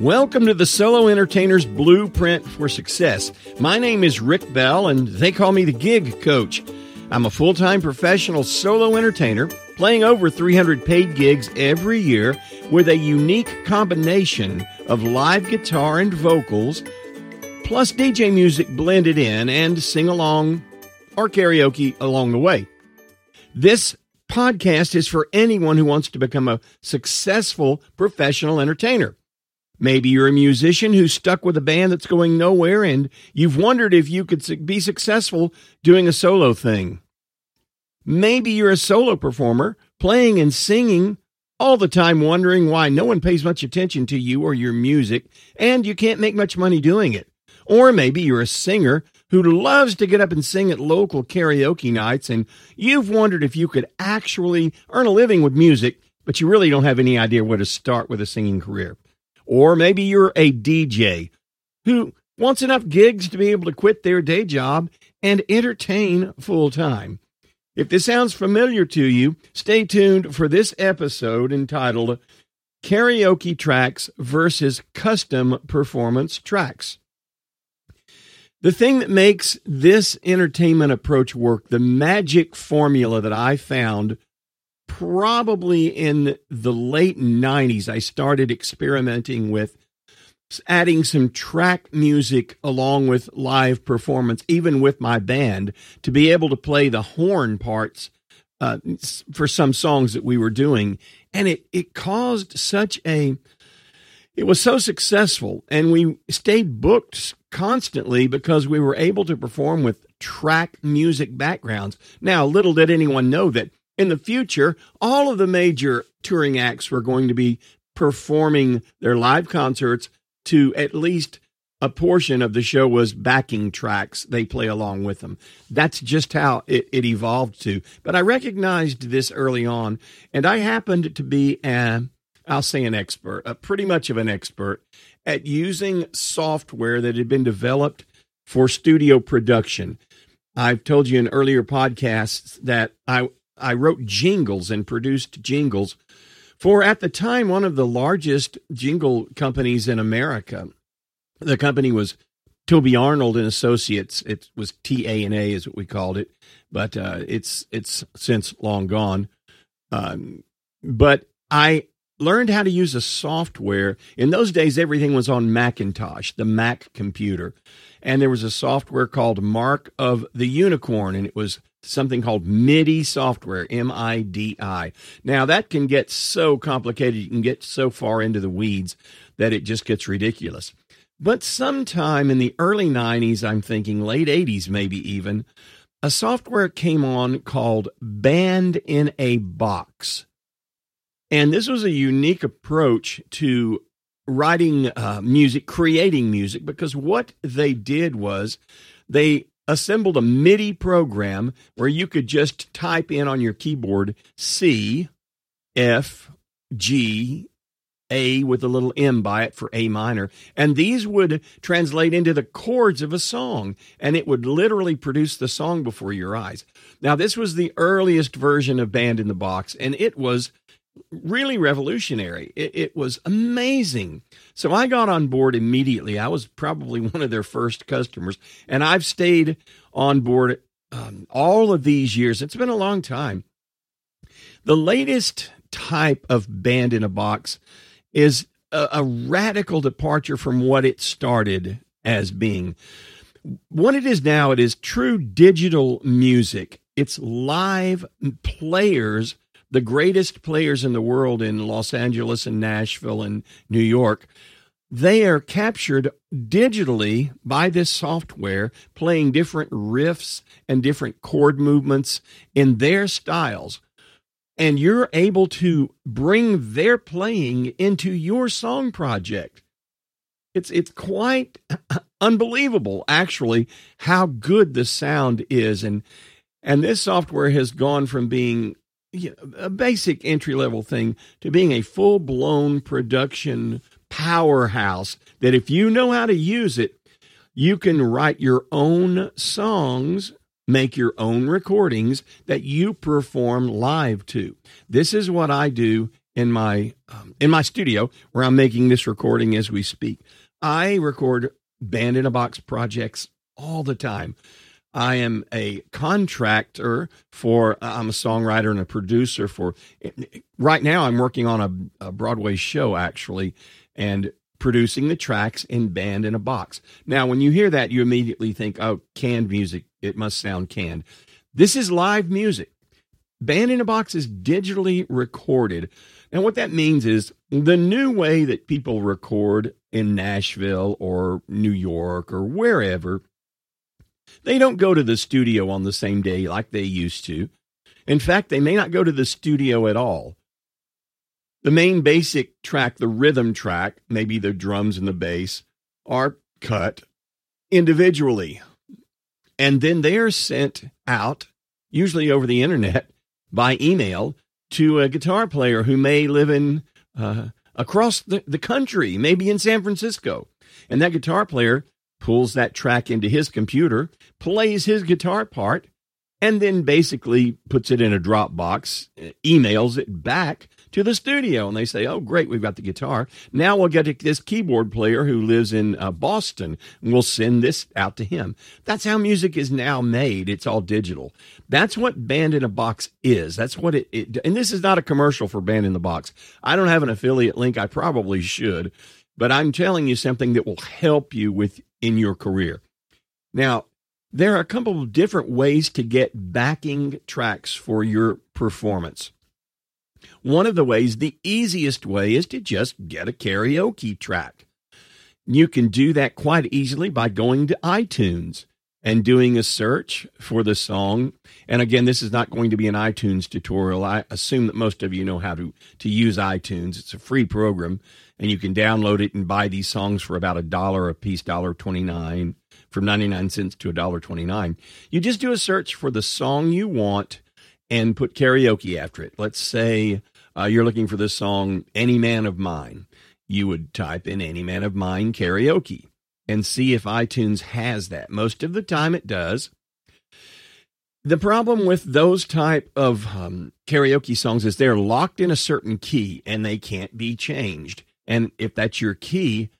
Welcome to the Solo Entertainer's Blueprint for Success. My name is Rick Bell, and they call me the Gig Coach. I'm a full time professional solo entertainer, playing over 300 paid gigs every year with a unique combination of live guitar and vocals, plus DJ music blended in and sing along or karaoke along the way. This podcast is for anyone who wants to become a successful professional entertainer. Maybe you're a musician who's stuck with a band that's going nowhere and you've wondered if you could be successful doing a solo thing. Maybe you're a solo performer playing and singing all the time, wondering why no one pays much attention to you or your music and you can't make much money doing it. Or maybe you're a singer who loves to get up and sing at local karaoke nights and you've wondered if you could actually earn a living with music, but you really don't have any idea where to start with a singing career. Or maybe you're a DJ who wants enough gigs to be able to quit their day job and entertain full time. If this sounds familiar to you, stay tuned for this episode entitled Karaoke Tracks versus Custom Performance Tracks. The thing that makes this entertainment approach work, the magic formula that I found probably in the late 90s, I started experimenting with adding some track music along with live performance, even with my band, to be able to play the horn parts uh, for some songs that we were doing. And it, it caused such a, it was so successful. And we stayed booked constantly because we were able to perform with track music backgrounds. Now, little did anyone know that in the future, all of the major touring acts were going to be performing their live concerts to at least a portion of the show was backing tracks they play along with them. That's just how it, it evolved to. But I recognized this early on, and I happened to be I'll say an expert, a pretty much of an expert at using software that had been developed for studio production. I've told you in earlier podcasts that I I wrote jingles and produced jingles for at the time one of the largest jingle companies in America. The company was Toby Arnold and Associates. It was T A and A is what we called it, but uh, it's it's since long gone. Um, but I learned how to use a software. In those days, everything was on Macintosh, the Mac computer, and there was a software called Mark of the Unicorn, and it was something called MIDI software, M I D I. Now, that can get so complicated, you can get so far into the weeds that it just gets ridiculous. But sometime in the early 90s, I'm thinking late 80s, maybe even, a software came on called Band in a Box. And this was a unique approach to writing uh, music, creating music, because what they did was they assembled a MIDI program where you could just type in on your keyboard C, F, G, A with a little M by it for A minor. And these would translate into the chords of a song, and it would literally produce the song before your eyes. Now, this was the earliest version of Band in the Box, and it was really revolutionary. It, it, was amazing. So I got on board immediately. I was probably one of their first customers, and I've stayed on board um, all of these years. It's been a long time. The latest type of band in a box is a, a radical departure from what it started as being. What it is now, it is true digital music. It's live players the greatest players in the world in Los Angeles and Nashville and New York, they are captured digitally by this software, playing different riffs and different chord movements in their styles. And you're able to bring their playing into your song project. It's it's quite unbelievable, actually, how good the sound is, and and this software has gone from being a basic entry level thing to being a full blown production powerhouse that if you know how to use it, you can write your own songs, make your own recordings that you perform live to. This is what I do in my um, in my studio where I'm making this recording as we speak. I record band in a box projects all the time. I am a contractor for, I'm a songwriter and a producer for, right now I'm working on a, a Broadway show actually and producing the tracks in Band in a Box. Now, when you hear that, you immediately think, oh, canned music. It must sound canned. This is live music. Band in a Box is digitally recorded. And what that means is the new way that people record in Nashville or New York or wherever they don't go to the studio on the same day like they used to. In fact, they may not go to the studio at all. The main basic track, the rhythm track, maybe the drums and the bass, are cut individually. And then they are sent out, usually over the internet, by email to a guitar player who may live in uh, across the, the country, maybe in San Francisco. And that guitar player pulls that track into his computer, plays his guitar part, and then basically puts it in a Dropbox, emails it back to the studio. And they say, Oh, great, we've got the guitar. Now we'll get this keyboard player who lives in uh, Boston, and we'll send this out to him. That's how music is now made. It's all digital. That's what Band in a Box is. That's what it, it and this is not a commercial for Band in the Box. I don't have an affiliate link. I probably should but I'm telling you something that will help you with in your career. Now, there are a couple of different ways to get backing tracks for your performance. One of the ways, the easiest way, is to just get a karaoke track. You can do that quite easily by going to iTunes and doing a search for the song. And again, this is not going to be an iTunes tutorial. I assume that most of you know how to, to use iTunes. It's a free program and you can download it and buy these songs for about a dollar a piece, dollar twenty nine, from ninety nine cents to a dollar twenty nine. You just do a search for the song you want and put karaoke after it. Let's say uh, you're looking for the song "Any Man of Mine." You would type in "Any Man of Mine" karaoke and see if iTunes has that. Most of the time, it does. The problem with those type of um, karaoke songs is they're locked in a certain key and they can't be changed. And if that's your key,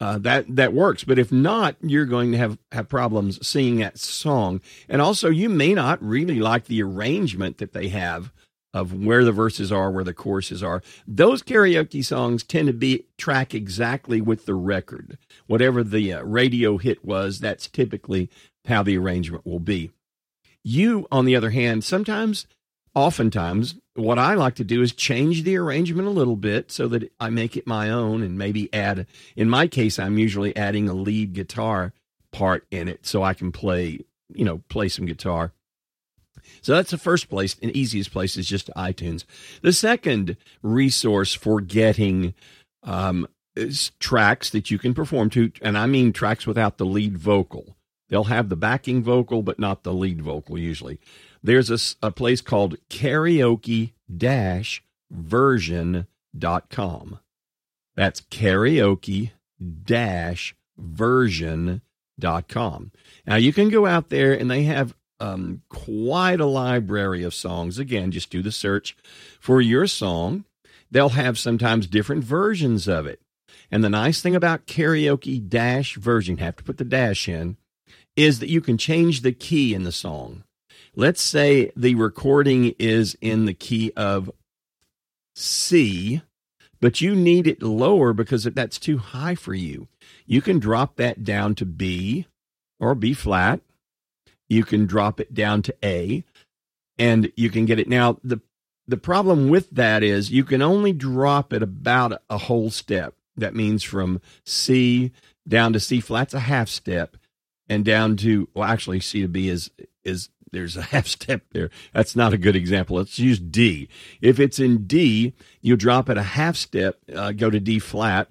uh, that that works. But if not, you're going to have have problems singing that song. And also, you may not really like the arrangement that they have of where the verses are, where the choruses are. Those karaoke songs tend to be track exactly with the record. Whatever the uh, radio hit was, that's typically how the arrangement will be. You, on the other hand, sometimes oftentimes what I like to do is change the arrangement a little bit so that I make it my own and maybe add in my case I'm usually adding a lead guitar part in it so I can play, you know, play some guitar. So that's the first place and easiest place is just iTunes. The second resource for getting um, tracks that you can perform to, and I mean tracks without the lead vocal. They'll have the backing vocal, but not the lead vocal usually there's a, a place called karaoke version.com. That's karaoke version.com. Now you can go out there and they have um, quite a library of songs. Again, just do the search for your song. They'll have sometimes different versions of it. And the nice thing about karaoke dash version, have to put the dash in, is that you can change the key in the song. Let's say the recording is in the key of C, but you need it lower because that's too high for you. You can drop that down to B or B flat. You can drop it down to A and you can get it. Now, the the problem with that is you can only drop it about a whole step. That means from C down to C flat's a half step and down to well actually C to B is is there's a half step there. That's not a good example. Let's use D. If it's in D, you drop it a half step, uh, go to D flat,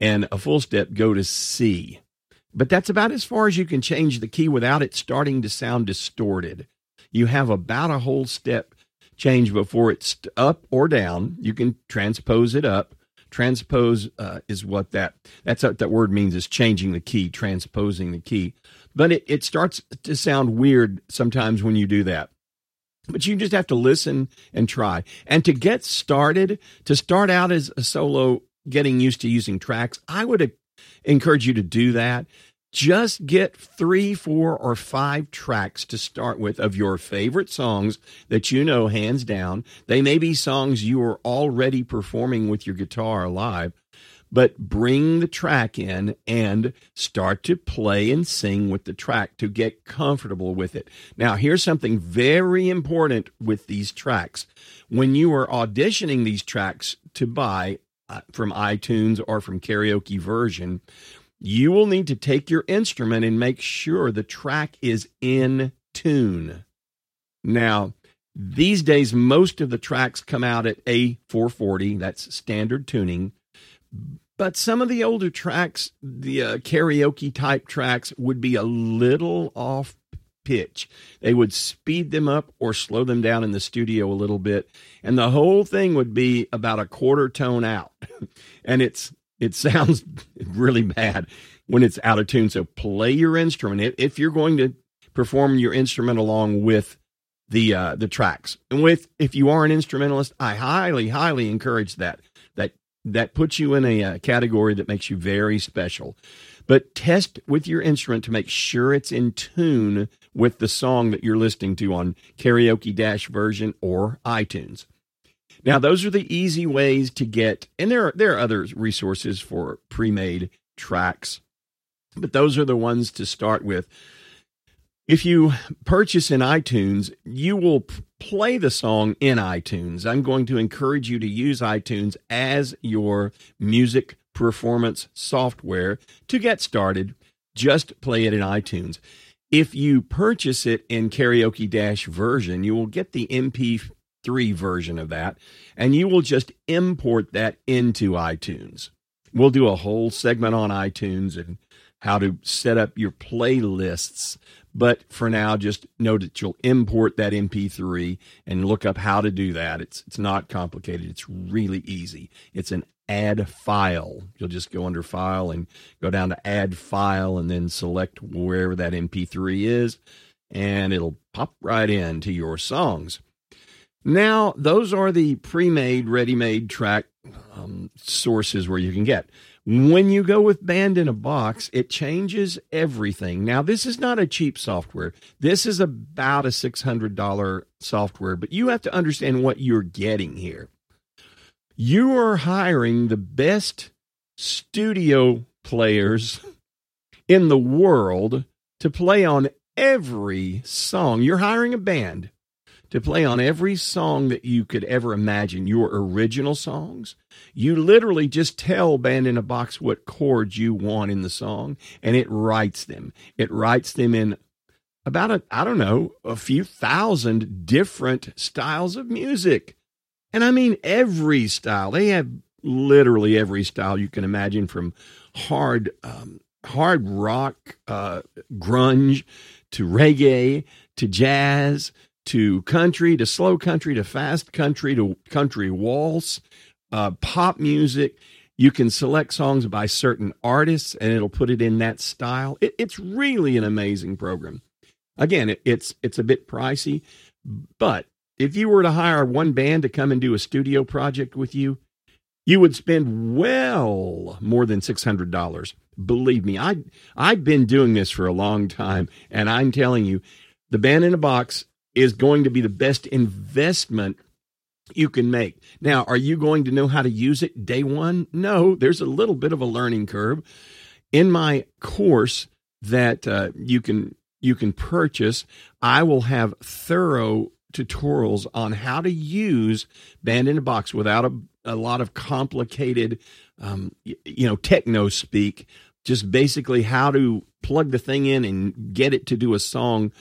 and a full step, go to C. But that's about as far as you can change the key without it starting to sound distorted. You have about a whole step change before it's up or down. You can transpose it up. Transpose uh, is what that that's what that word means is changing the key, transposing the key but it, it starts to sound weird sometimes when you do that. But you just have to listen and try. And to get started, to start out as a solo, getting used to using tracks, I would encourage you to do that. Just get three, four, or five tracks to start with of your favorite songs that you know hands down. They may be songs you are already performing with your guitar live, but bring the track in and start to play and sing with the track to get comfortable with it. Now, here's something very important with these tracks. When you are auditioning these tracks to buy from iTunes or from Karaoke Version, you will need to take your instrument and make sure the track is in tune. Now, these days, most of the tracks come out at A440, that's standard tuning. But some of the older tracks, the uh, karaoke type tracks, would be a little off pitch. They would speed them up or slow them down in the studio a little bit, and the whole thing would be about a quarter tone out. and it's it sounds really bad when it's out of tune. So play your instrument if you're going to perform your instrument along with the uh, the tracks. And with if you are an instrumentalist, I highly highly encourage that. That that puts you in a, a uh, category that makes you very special. But test with your instrument to make sure it's in tune with the song that you're listening to on karaoke dash version or iTunes. Now, those are the easy ways to get, and there are, there are other resources for pre made tracks, but those are the ones to start with. If you purchase in iTunes, you will play the song in iTunes. I'm going to encourage you to use iTunes as your music performance software to get started. Just play it in iTunes. If you purchase it in karaoke dash version, you will get the MP 3 version of that, and you will just import that into iTunes. We'll do a whole segment on iTunes and how to set up your playlists. But for now, just know that you'll import that MP3 and look up how to do that. It's it's not complicated. It's really easy. It's an add file. You'll just go under file and go down to add file and then select wherever that MP3 is, and it'll pop right into your songs. Now, those are the pre made, ready made track um, sources where you can get. When you go with Band in a Box, it changes everything. Now, this is not a cheap software. This is about a $600 software, but you have to understand what you're getting here. You are hiring the best studio players in the world to play on every song. You're hiring a band to play on every song that you could ever imagine, your original songs. You literally just tell Band in a Box what chords you want in the song, and it writes them. It writes them in about a, I don't know, a few thousand different styles of music. And I mean every style. They have literally every style you can imagine from hard um, hard rock, uh, grunge to reggae to jazz to country to slow country to fast country to country waltz, uh, pop music. You can select songs by certain artists and it'll put it in that style. It, it's really an amazing program. Again, it, it's it's a bit pricey, but if you were to hire one band to come and do a studio project with you, you would spend well more than $600. Believe me, I I've been doing this for a long time and I'm telling you, the band in a box is going to be the best investment you can make. Now, are you going to know how to use it day one? No, there's a little bit of a learning curve. In my course that uh, you can you can purchase, I will have thorough tutorials on how to use Band in a Box without a, a lot of complicated, um, you know, techno speak. Just basically how to plug the thing in and get it to do a song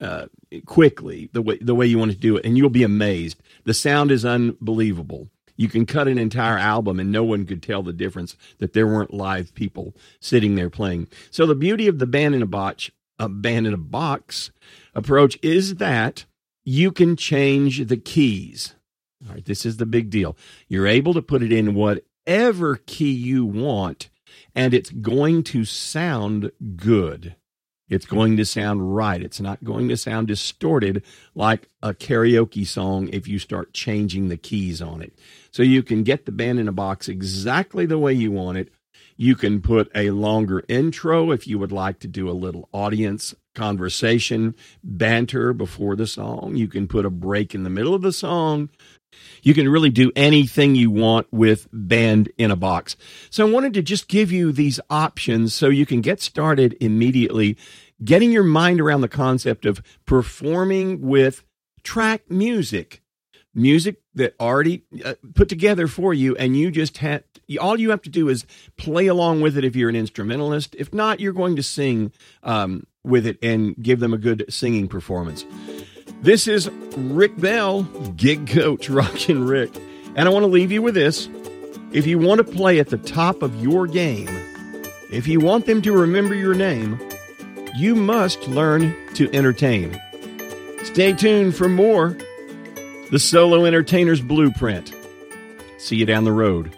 uh, quickly the way the way you want to do it, and you'll be amazed. The sound is unbelievable. You can cut an entire album, and no one could tell the difference that there weren't live people sitting there playing. So the beauty of the band in a box, a band in a box approach is that you can change the keys. All right, this is the big deal. You're able to put it in whatever key you want, and it's going to sound good. It's going to sound right. It's not going to sound distorted like a karaoke song if you start changing the keys on it. So you can get the band in a box exactly the way you want it. You can put a longer intro if you would like to do a little audience conversation, banter before the song. You can put a break in the middle of the song. You can really do anything you want with Band in a Box. So I wanted to just give you these options so you can get started immediately, getting your mind around the concept of performing with track music music that already uh, put together for you and you just have all you have to do is play along with it if you're an instrumentalist. If not you're going to sing um, with it and give them a good singing performance. This is rick bell gig coach rockin' rick. And i want to leave you with this. If you want to play at the top of your game if you want them to remember your name you must learn to entertain. Stay tuned for more. The Solo Entertainer's Blueprint. See you down the road.